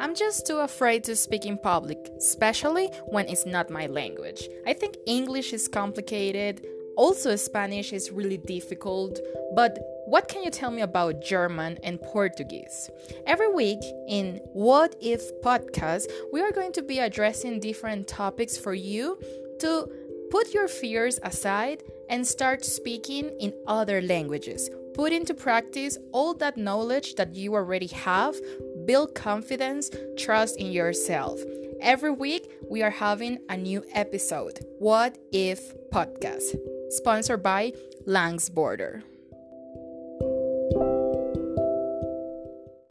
I'm just too afraid to speak in public, especially when it's not my language. I think English is complicated, also, Spanish is really difficult, but what can you tell me about German and Portuguese? Every week in What If podcast, we are going to be addressing different topics for you to put your fears aside and start speaking in other languages. Put into practice all that knowledge that you already have, build confidence, trust in yourself. Every week, we are having a new episode. What If Podcast, sponsored by Langs Border.